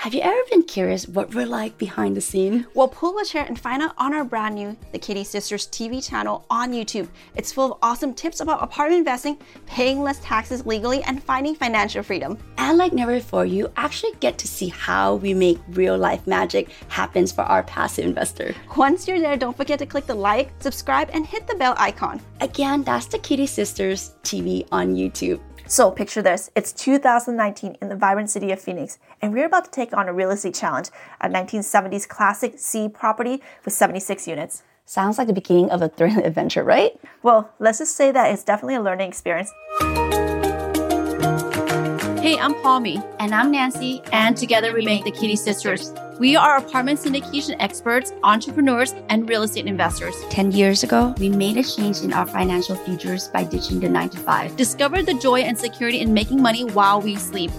Have you ever been curious what we're like behind the scene? Well, pull a chair and find out on our brand new The Kitti Sisters TV channel on YouTube. It's full of awesome tips about apartment investing, paying less taxes legally, and finding financial freedom. And like never before, you actually get to see how we make real life magic happens for our passive investor. Once you're there, don't forget to click the like, subscribe, and hit the bell icon. Again, that's The Kitti Sisters TV on YouTube. So picture this. It's 2019 in the vibrant city of Phoenix, and we're about to take on a real estate challenge, a 1970s classic C property with 76 units. Sounds like the beginning of a thrilling adventure, right? Well, let's just say that it's definitely a learning experience. Hey, I'm Palmy. And I'm Nancy. And together we make the Kitti Sisters. We are apartment syndication experts, entrepreneurs, and real estate investors. 10 years ago, we made a change in our financial futures by ditching the 9 to 5. Discover the joy and security in making money while we sleep.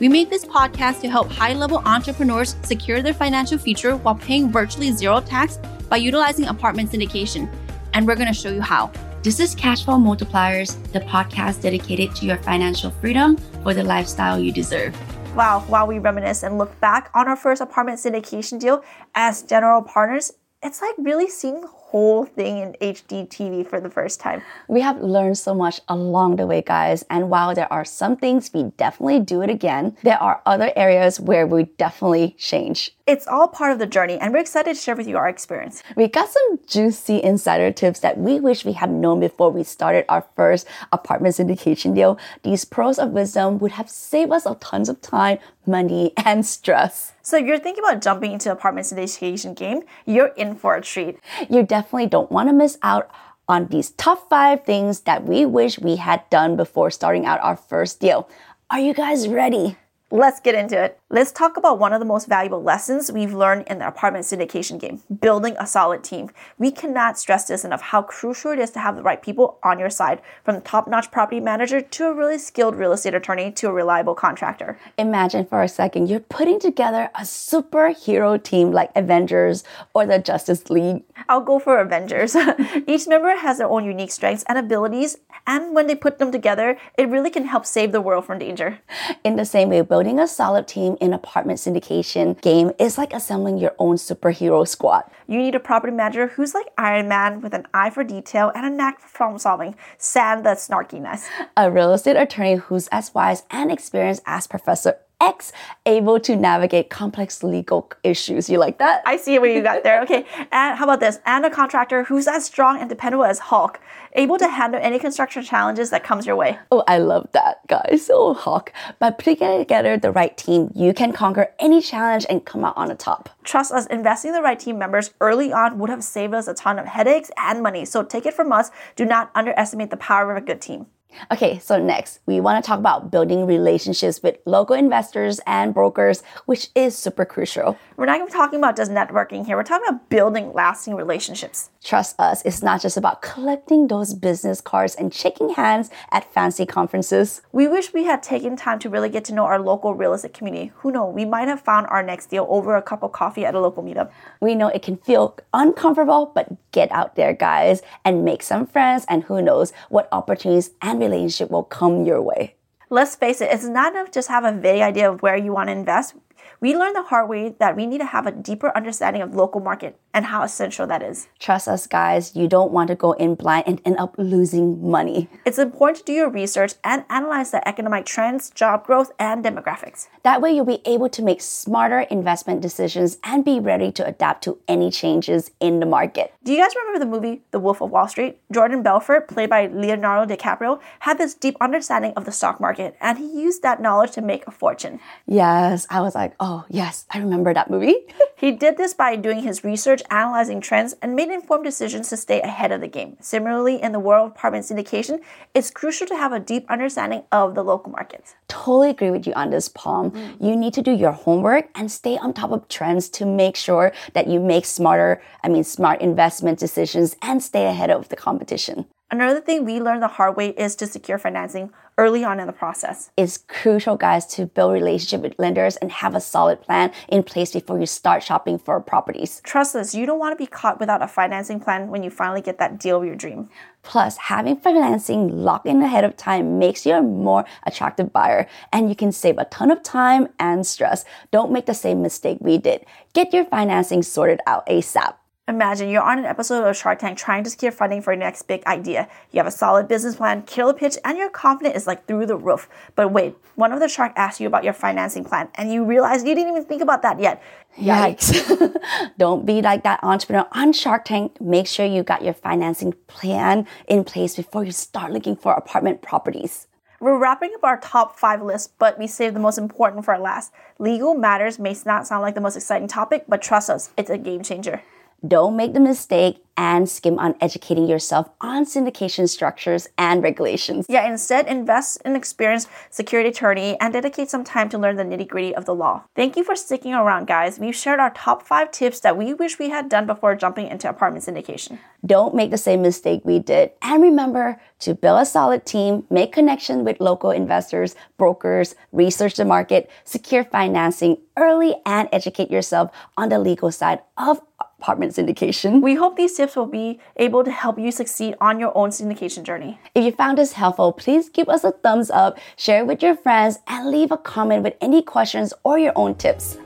We made this podcast to help high level entrepreneurs secure their financial future while paying virtually zero tax by utilizing apartment syndication. And we're going to show you how. This is Cashflow Multipliers, the podcast dedicated to your financial freedom for the lifestyle you deserve. Wow, while we reminisce and look back on our first apartment syndication deal as general partners, it's like really seeing whole thing in HD TV for the first time. We have learned so much along the way, guys. And while there are some things we definitely do it again, there are other areas where we definitely change. It's all part of the journey, and we're excited to share with you our experience. We got some juicy insider tips that we wish we had known before we started our first apartment syndication deal. These pearls of wisdom would have saved us a tons of time, money, and stress. So if you're thinking about jumping into apartment syndication game, you're in for a treat. You definitely don't want to miss out on these top five things that we wish we had done before starting out our first deal. Are you guys ready? Let's get into it. Let's talk about one of the most valuable lessons we've learned in the apartment syndication game building a solid team. We cannot stress this enough how crucial it is to have the right people on your side, from the top notch property manager to a really skilled real estate attorney to a reliable contractor. Imagine for a second you're putting together a superhero team like Avengers or the Justice League. I'll go for Avengers. Each member has their own unique strengths and abilities, and when they put them together, it really can help save the world from danger. In the same way, building a solid team in apartment syndication game is like assembling your own superhero squad. You need a property manager who's like Iron Man with an eye for detail and a knack for problem solving. Sand the snarkiness. A real estate attorney who's as wise and experienced as Professor X, able to navigate complex legal issues. You like that? I see where you got there. Okay. And how about this? And a contractor who's as strong and dependable as Hulk, able to handle any construction challenges that comes your way. Oh, I love that, guys. Oh, Hulk. By putting together the right team, you can conquer any challenge and come out on the top. Trust us, investing in the right team members early on would have saved us a ton of headaches and money. So take it from us. Do not underestimate the power of a good team. Okay, so next, we want to talk about building relationships with local investors and brokers, which is super crucial. We're not even talking about just networking here, we're talking about building lasting relationships. Trust us, it's not just about collecting those business cards and shaking hands at fancy conferences. We wish we had taken time to really get to know our local real estate community. Who knows, we might have found our next deal over a cup of coffee at a local meetup. We know it can feel uncomfortable, but get out there, guys, and make some friends, and who knows what opportunities and relationship will come your way. Let's face it, it's not enough just have a vague idea of where you want to invest. We learned the hard way that we need to have a deeper understanding of local market and how essential that is. Trust us, guys, you don't want to go in blind and end up losing money. It's important to do your research and analyze the economic trends, job growth, and demographics. That way, you'll be able to make smarter investment decisions and be ready to adapt to any changes in the market. Do you guys remember the movie The Wolf of Wall Street? Jordan Belfort, played by Leonardo DiCaprio, had this deep understanding of the stock market and he used that knowledge to make a fortune. Yes, I was like, oh, yes, I remember that movie. he did this by doing his research, analyzing trends, and made informed decisions to stay ahead of the game. Similarly, in the world of apartment syndication, it's crucial to have a deep understanding of the local markets. Totally agree with you on this, Palm. Mm. You need to do your homework and stay on top of trends to make sure that you make smarter, I mean, smart investment decisions and stay ahead of the competition. Another thing we learned the hard way is to secure financing early on in the process. It's crucial, guys, to build relationship with lenders and have a solid plan in place before you start shopping for properties. Trust us, you don't want to be caught without a financing plan when you finally get that deal of your dream. Plus, having financing locked in ahead of time makes you a more attractive buyer and you can save a ton of time and stress. Don't make the same mistake we did. Get your financing sorted out ASAP. Imagine you're on an episode of Shark Tank trying to secure funding for your next big idea. You have a solid business plan, killer pitch, and your confidence is like through the roof. But wait, one of the shark asked you about your financing plan, and you realize you didn't even think about that yet. Yikes. Don't be like that entrepreneur on Shark Tank. Make sure you got your financing plan in place before you start looking for apartment properties. We're wrapping up our top five list, but we saved the most important for last. Legal matters may not sound like the most exciting topic, but trust us, it's a game changer. Don't make the mistake and skim on educating yourself on syndication structures and regulations. Yeah, instead, invest in an experienced security attorney and dedicate some time to learn the nitty gritty of the law. Thank you for sticking around, guys. We've shared our top five tips that we wish we had done before jumping into apartment syndication. Don't make the same mistake we did. And remember to build a solid team, make connection with local investors, brokers, research the market, secure financing early, and educate yourself on the legal side of apartment syndication. We hope these tips will be able to help you succeed on your own syndication journey. If you found this helpful, please give us a thumbs up, share it with your friends, and leave a comment with any questions or your own tips.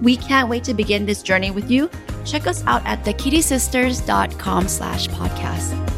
We can't wait to begin this journey with you. Check us out at thekittisisters.com slash podcast.